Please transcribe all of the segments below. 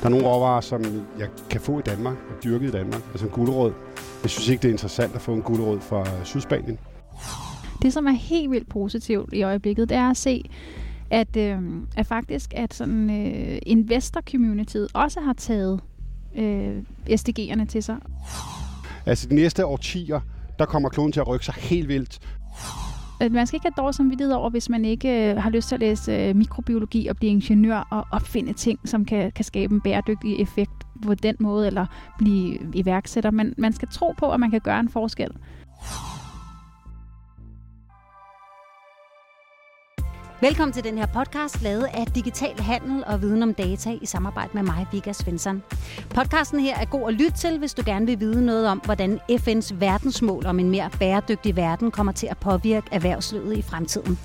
Der er nogle råvarer, som jeg kan få i Danmark og dyrke i Danmark. Altså en gulerod. Jeg synes ikke, det er interessant at få en gulerod fra Sydspanien. Det, som er helt vildt positivt i øjeblikket, det er at se, at, øh, at faktisk at sådan øh, investor-communityet også har taget øh, SDG'erne til sig. Altså de næste årtier, der kommer kloden til at rykke sig helt vildt. Øh, man skal ikke have dårlig samvittighed over, hvis man ikke øh, har lyst til at læse øh, mikrobiologi og blive ingeniør og opfinde ting, som kan, kan skabe en bæredygtig effekt på den måde, eller blive iværksætter. Men man skal tro på, at man kan gøre en forskel. Velkommen til den her podcast, lavet af Digital Handel og Viden om Data i samarbejde med mig, Vika Svensson. Podcasten her er god at lytte til, hvis du gerne vil vide noget om, hvordan FN's verdensmål om en mere bæredygtig verden kommer til at påvirke erhvervslivet i fremtiden.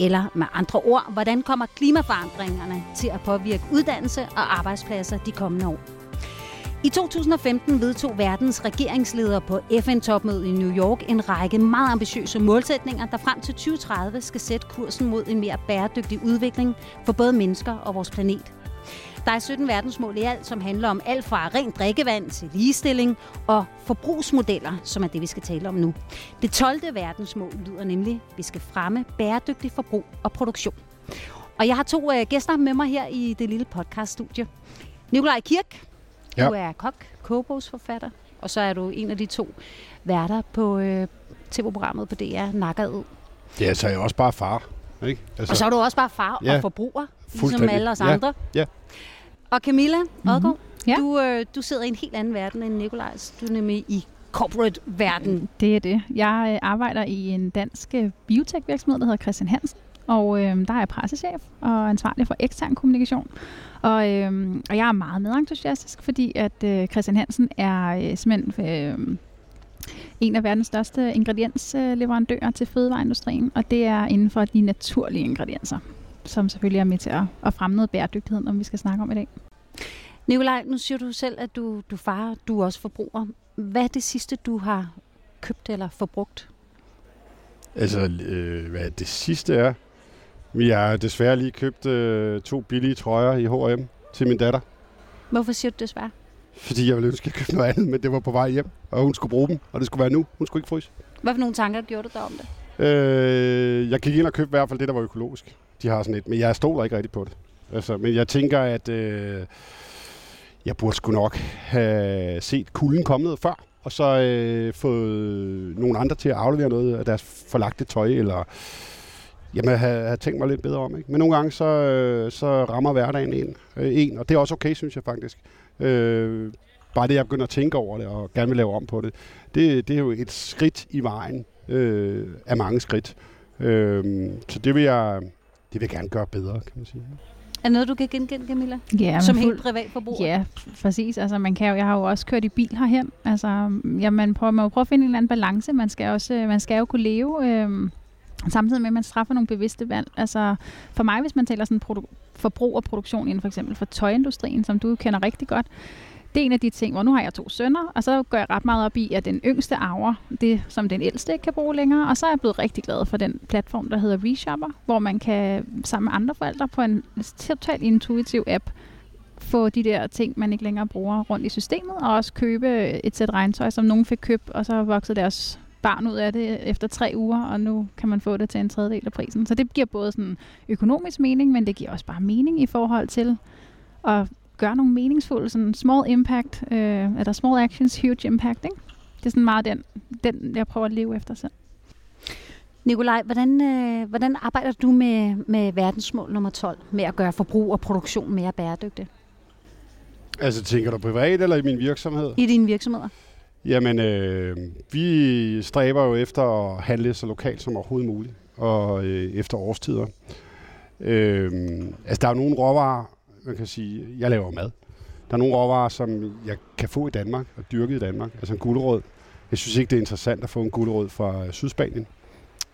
Eller med andre ord, hvordan kommer klimaforandringerne til at påvirke uddannelse og arbejdspladser de kommende år. I 2015 vedtog verdens regeringsledere på FN-topmødet i New York en række meget ambitiøse målsætninger, der frem til 2030 skal sætte kursen mod en mere bæredygtig udvikling for både mennesker og vores planet. Der er 17 verdensmål i alt, som handler om alt fra rent drikkevand til ligestilling og forbrugsmodeller, som er det, vi skal tale om nu. Det 12. verdensmål lyder nemlig, at vi skal fremme bæredygtig forbrug og produktion. Og jeg har to øh, gæster med mig her i det lille podcaststudie. Nikolaj Kirk, Ja. Du er kok, kogebogsforfatter, og så er du en af de to værter på øh, TV-programmet på DR, Nakkerød. Ja, så er jeg også bare far. Ikke? Altså, og så er du også bare far ja. og forbruger, ligesom alle os andre. Ja. Og Camilla Odgaard, mm-hmm. ja. du, øh, du sidder i en helt anden verden end Nikolajs. Du er nemlig i corporate-verden. Det er det. Jeg øh, arbejder i en dansk øh, biotech-virksomhed, der hedder Christian Hansen. Og øh, der er jeg pressechef og ansvarlig for ekstern kommunikation. Og, øh, og jeg er meget medentusiastisk, fordi at øh, Christian Hansen er øh, simpelthen øh, en af verdens største ingrediensleverandører til fødevareindustrien, og det er inden for de naturlige ingredienser, som selvfølgelig er med til at, at fremme noget bæredygtighed, om vi skal snakke om i dag. Nikolaj, nu siger du selv, at du, du far, du er også forbruger. Hvad er det sidste, du har købt eller forbrugt? Altså, øh, hvad det sidste er? Vi har desværre lige købt øh, to billige trøjer i H&M til min datter. Hvorfor siger du desværre? Fordi jeg ville ønske, at jeg købte noget andet, men det var på vej hjem, og hun skulle bruge dem, og det skulle være nu. Hun skulle ikke fryse. Hvad for nogle tanker gjorde du der om det? Øh, jeg gik ind og købte i hvert fald det, der var økologisk. De har sådan et, men jeg stoler ikke rigtig på det. Altså, men jeg tænker, at øh, jeg burde sgu nok have set kulden komme noget før, og så øh, fået nogle andre til at aflevere noget af deres forlagte tøj, eller Jamen, jeg havde, havde tænkt mig lidt bedre om. Ikke? Men nogle gange, så, øh, så rammer hverdagen en, øh, en, og det er også okay, synes jeg faktisk. Øh, bare det, jeg begynder at tænke over det, og gerne vil lave om på det, det, det er jo et skridt i vejen øh, af mange skridt. Øh, så det vil, jeg, det vil jeg gerne gøre bedre, kan man sige. Er noget, du kan genkende, Camilla? Ja, Som helt privat forbruger? Ja, præcis. Altså, man kan jo, jeg har jo også kørt i bil herhen. Altså, ja, man, prøver, man må prøve at finde en eller anden balance. Man skal, også, man skal jo kunne leve. Øh, Samtidig med, at man straffer nogle bevidste valg. Altså for mig, hvis man taler sådan produ- forbrug og produktion inden for eksempel for tøjindustrien, som du kender rigtig godt, det er en af de ting, hvor nu har jeg to sønner, og så går jeg ret meget op i, at den yngste arver det, som den ældste ikke kan bruge længere. Og så er jeg blevet rigtig glad for den platform, der hedder Reshopper, hvor man kan sammen med andre forældre på en totalt intuitiv app få de der ting, man ikke længere bruger rundt i systemet, og også købe et sæt regntøj, som nogen fik købt, og så voksede deres barn ud af det efter tre uger, og nu kan man få det til en tredjedel af prisen. Så det giver både sådan økonomisk mening, men det giver også bare mening i forhold til at gøre nogle meningsfulde, sådan small impact, øh, eller small actions, huge impact, ikke? Det er sådan meget den, den jeg prøver at leve efter selv. Nikolaj, hvordan, øh, hvordan arbejder du med, med verdensmål nummer 12, med at gøre forbrug og produktion mere bæredygtigt? Altså tænker du privat eller i min virksomhed? I din virksomheder. Jamen, øh, vi stræber jo efter at handle så lokalt som overhovedet muligt, og øh, efter årstider. Øh, altså, der er nogle råvarer, man kan sige, jeg laver mad. Der er nogle råvarer, som jeg kan få i Danmark, og dyrke i Danmark. Altså en gulerod. Jeg synes ikke, det er interessant at få en gulerod fra Sydspanien.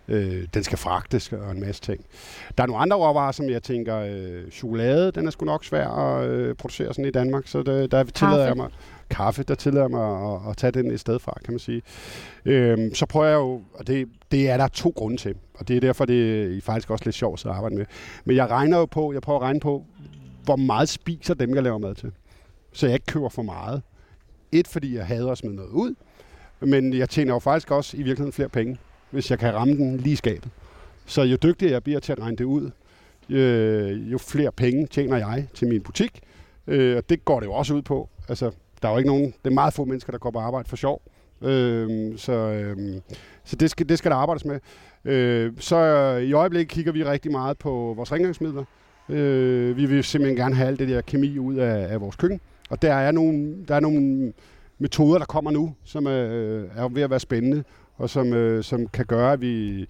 Øh, den skal fragtes og en masse ting. Der er nogle andre råvarer, som jeg tænker, øh, chokolade, den er sgu nok svær at øh, producere sådan i Danmark, så der, der tillader jeg mig kaffe, der tillader mig at, at tage den et sted fra, kan man sige. Øhm, så prøver jeg jo, og det, det er der to grunde til, og det er derfor, det er faktisk også lidt sjovt at arbejde med. Men jeg regner jo på, jeg prøver at regne på, hvor meget spiser dem, jeg laver mad til. så jeg ikke køber for meget. Et, fordi jeg hader at smide noget ud, men jeg tjener jo faktisk også i virkeligheden flere penge, hvis jeg kan ramme den lige skabet. Så jo dygtigere jeg bliver til at regne det ud, øh, jo flere penge tjener jeg til min butik. Øh, og det går det jo også ud på. Altså, der er jo ikke nogen, det er meget få mennesker, der går på arbejde for sjov. Øh, så øh, så det, skal, det skal der arbejdes med. Øh, så øh, i øjeblikket kigger vi rigtig meget på vores rengøringsmidler. Øh, vi vil simpelthen gerne have alt det der kemi ud af, af vores køkken. Og der er nogle, der er nogle metoder, der kommer nu, som er, øh, er ved at være spændende, og som, øh, som kan gøre, at vi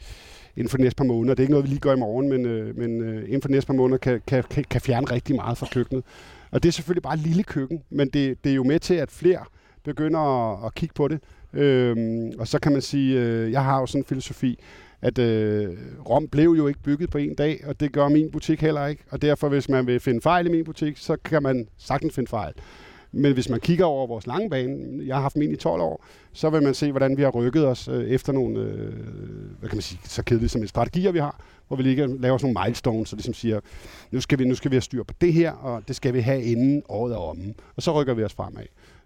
inden for de næste par måneder, det er ikke noget, vi lige gør i morgen, men, øh, men øh, inden for de næste par måneder kan, kan, kan, kan fjerne rigtig meget fra køkkenet. Og det er selvfølgelig bare et lille køkken, men det, det er jo med til, at flere begynder at, at kigge på det. Øhm, og så kan man sige, øh, jeg har jo sådan en filosofi, at øh, Rom blev jo ikke bygget på en dag, og det gør min butik heller ikke. Og derfor, hvis man vil finde fejl i min butik, så kan man sagtens finde fejl. Men hvis man kigger over vores lange bane, jeg har haft min i 12 år, så vil man se, hvordan vi har rykket os øh, efter nogle, øh, hvad kan man sige, så kedelige som en strategier, vi har, hvor vi lige laver sådan nogle milestones, så ligesom siger, nu skal, vi, nu skal vi have styr på det her, og det skal vi have inden året er omme. Og så rykker vi os fremad.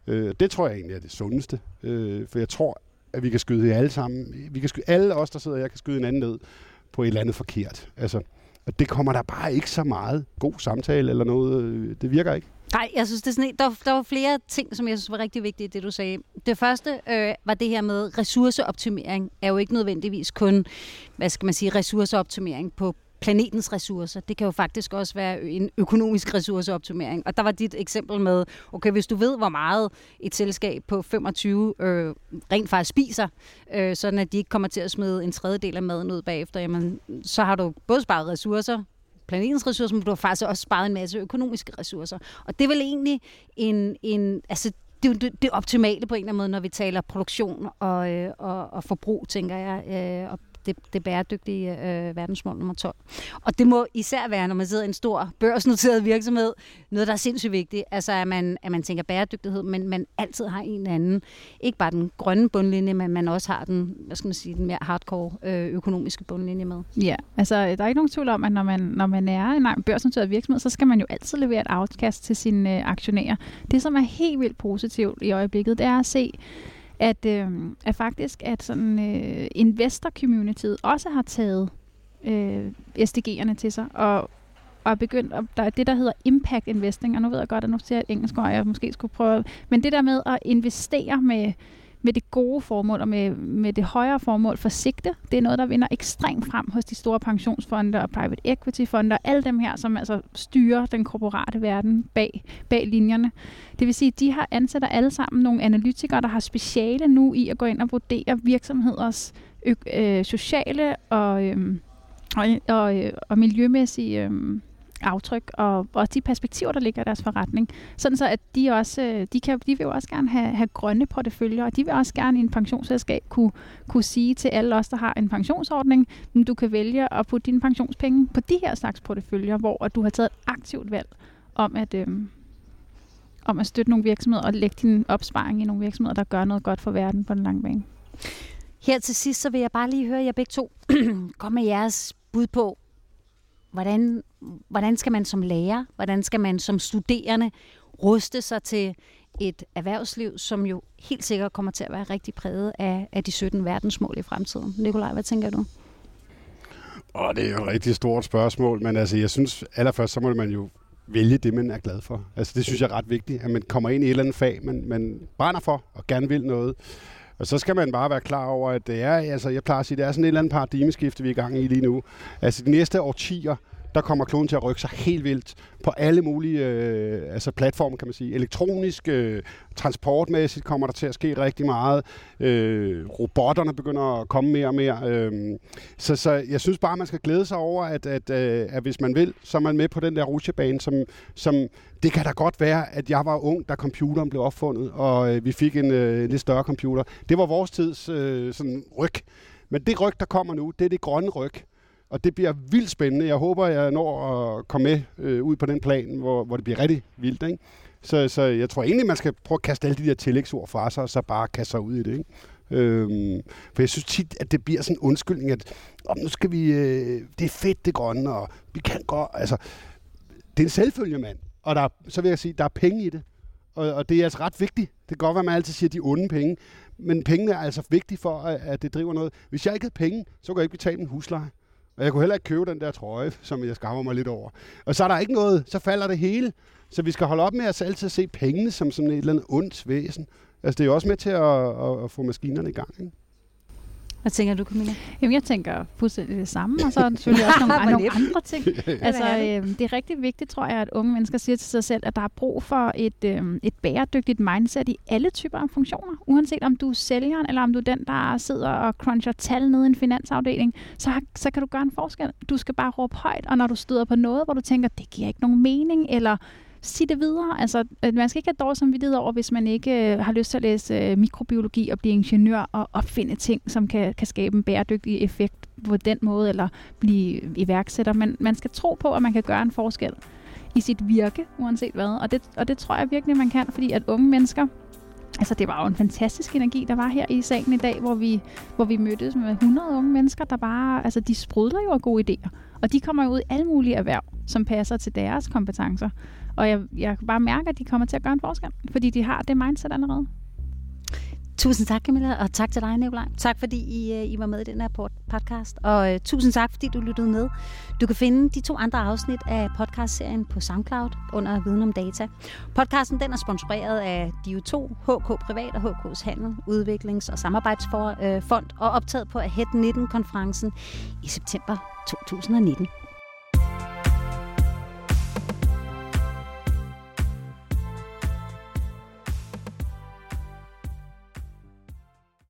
Øh, det tror jeg egentlig er det sundeste, øh, for jeg tror, at vi kan skyde alle sammen, vi kan skyde, alle os, der sidder her, kan skyde en anden ned på et eller andet forkert. Altså, og det kommer der bare ikke så meget god samtale eller noget. Øh, det virker ikke. Nej, jeg synes, det er sådan, der, der var flere ting, som jeg synes var rigtig vigtige, det du sagde. Det første øh, var det her med ressourceoptimering, er jo ikke nødvendigvis kun, hvad skal man sige, ressourceoptimering på planetens ressourcer. Det kan jo faktisk også være en økonomisk ressourceoptimering. Og der var dit eksempel med, okay, hvis du ved, hvor meget et selskab på 25 øh, rent faktisk spiser, øh, sådan at de ikke kommer til at smide en tredjedel af maden ud bagefter, jamen, så har du både sparet ressourcer, planetens ressourcer, men du har faktisk også sparet en masse økonomiske ressourcer. Og det er vel egentlig en, en altså det det, det optimale på en eller anden måde, når vi taler produktion og, øh, og, og forbrug, tænker jeg. Øh, og det, det bæredygtige øh, verdensmål nummer 12. Og det må især være, når man sidder i en stor børsnoteret virksomhed, noget, der er sindssygt vigtigt. Altså, at man, at man tænker bæredygtighed, men man altid har en eller anden, ikke bare den grønne bundlinje, men man også har den, hvad skal man sige, den mere hardcore øh, økonomiske bundlinje med. Ja, altså der er ikke nogen tvivl om, at når man, når man er en børsnoteret virksomhed, så skal man jo altid levere et afkast til sine øh, aktionærer. Det, som er helt vildt positivt i øjeblikket, det er at se, at, øh, at faktisk at sådan øh, investor-communityet også har taget øh, SDG'erne til sig, og, og er begyndt, at, der er det, der hedder impact investing, og nu ved jeg godt, at nu ser jeg engelsk, og jeg måske skulle prøve, men det der med at investere med, med det gode formål og med, med det højere formål for sigte. Det er noget, der vinder ekstremt frem hos de store pensionsfonde og private equity fonde og alle dem her, som altså styrer den korporate verden bag, bag linjerne. Det vil sige, at de har ansat alle sammen nogle analytikere, der har speciale nu i at gå ind og vurdere virksomheders ø- øh, sociale og, øhm, øh, og, og, og miljømæssige øh, aftryk og også de perspektiver, der ligger i deres forretning. Sådan så, at de også, øh, de, kan, de vil jo også gerne have, have grønne porteføljer, og de vil også gerne i en pensionsselskab kunne, kunne sige til alle os, der har en pensionsordning, at du kan vælge at putte dine pensionspenge på de her slags porteføljer, hvor du har taget et aktivt valg om at, øh, om at støtte nogle virksomheder og lægge din opsparing i nogle virksomheder, der gør noget godt for verden på den lange bane. Her til sidst, så vil jeg bare lige høre jer begge to komme med jeres bud på, hvordan, hvordan skal man som lærer, hvordan skal man som studerende ruste sig til et erhvervsliv, som jo helt sikkert kommer til at være rigtig præget af, af de 17 verdensmål i fremtiden. Nikolaj, hvad tænker du? Og det er jo et rigtig stort spørgsmål, men altså, jeg synes allerførst, så må man jo vælge det, man er glad for. Altså, det synes jeg er ret vigtigt, at man kommer ind i et eller andet fag, man, man brænder for og gerne vil noget. Og så skal man bare være klar over, at det er, altså jeg plejer at sige, det er sådan et eller andet paradigmeskifte, vi er i gang i lige nu. Altså de næste årtier, der kommer kloden til at rykke sig helt vildt på alle mulige øh, altså platforme, kan man sige. Elektronisk, øh, transportmæssigt kommer der til at ske rigtig meget. Øh, robotterne begynder at komme mere og mere. Øh, så, så jeg synes bare, man skal glæde sig over, at, at, øh, at hvis man vil, så er man med på den der rutsjebane, som, som det kan da godt være, at jeg var ung, da computeren blev opfundet, og øh, vi fik en øh, lidt større computer. Det var vores tids øh, sådan ryg. Men det ryg, der kommer nu, det er det grønne ryg og det bliver vildt spændende. Jeg håber, jeg når at komme med øh, ud på den plan, hvor, hvor det bliver rigtig vildt. Ikke? Så, så jeg tror egentlig, man skal prøve at kaste alle de der tillægsord fra sig, og så bare kaste sig ud i det. Ikke? Øhm, for jeg synes tit, at det bliver sådan en undskyldning, at om nu skal vi, øh, det er fedt det grønne, og vi kan godt, altså, det er en selvfølge, mand. Og der, så vil jeg sige, der er penge i det. og, og det er altså ret vigtigt. Det kan godt være, at man altid siger, at de onde penge, men pengene er altså vigtige for, at, at det driver noget. Hvis jeg ikke havde penge, så kunne jeg ikke betale en husleje. Og jeg kunne heller ikke købe den der trøje, som jeg skammer mig lidt over. Og så er der ikke noget, så falder det hele. Så vi skal holde op med at altid se pengene som sådan et eller andet ondt væsen. Altså det er jo også med til at, at, at få maskinerne i gang. Ikke? Hvad tænker du, Camilla? Jamen, jeg tænker fuldstændig det samme, og så er der selvfølgelig også nogle, nogle andre ting. altså, øh, det er rigtig vigtigt, tror jeg, at unge mennesker siger til sig selv, at der er brug for et, øh, et bæredygtigt mindset i alle typer af funktioner. Uanset om du er sælgeren, eller om du er den, der sidder og cruncher tal nede i en finansafdeling, så, så kan du gøre en forskel. Du skal bare råbe højt, og når du støder på noget, hvor du tænker, det giver ikke nogen mening, eller sig det videre. Altså, man skal ikke have dårlig samvittighed over, hvis man ikke øh, har lyst til at læse øh, mikrobiologi og blive ingeniør og opfinde ting, som kan, kan skabe en bæredygtig effekt på den måde, eller blive iværksætter. Men man skal tro på, at man kan gøre en forskel i sit virke, uanset hvad. Og det, og det tror jeg virkelig, man kan, fordi at unge mennesker, Altså, det var jo en fantastisk energi, der var her i salen i dag, hvor vi, hvor vi mødtes med 100 unge mennesker, der bare, altså, de sprudler jo af gode idéer. Og de kommer jo ud i alle mulige erhverv, som passer til deres kompetencer. Og jeg, jeg kan bare mærke, at de kommer til at gøre en forskel, fordi de har det mindset allerede. Tusind tak, Camilla, og tak til dig, Nicolaj. Tak, fordi I, øh, I var med i den her podcast. Og uh, tusind tak, fordi du lyttede med. Du kan finde de to andre afsnit af podcastserien på SoundCloud under Viden om Data. Podcasten den er sponsoreret af DIO2, HK Privat og HK's Handel, Udviklings- og Samarbejdsfond øh, og optaget på Ahead 19-konferencen i september 2019.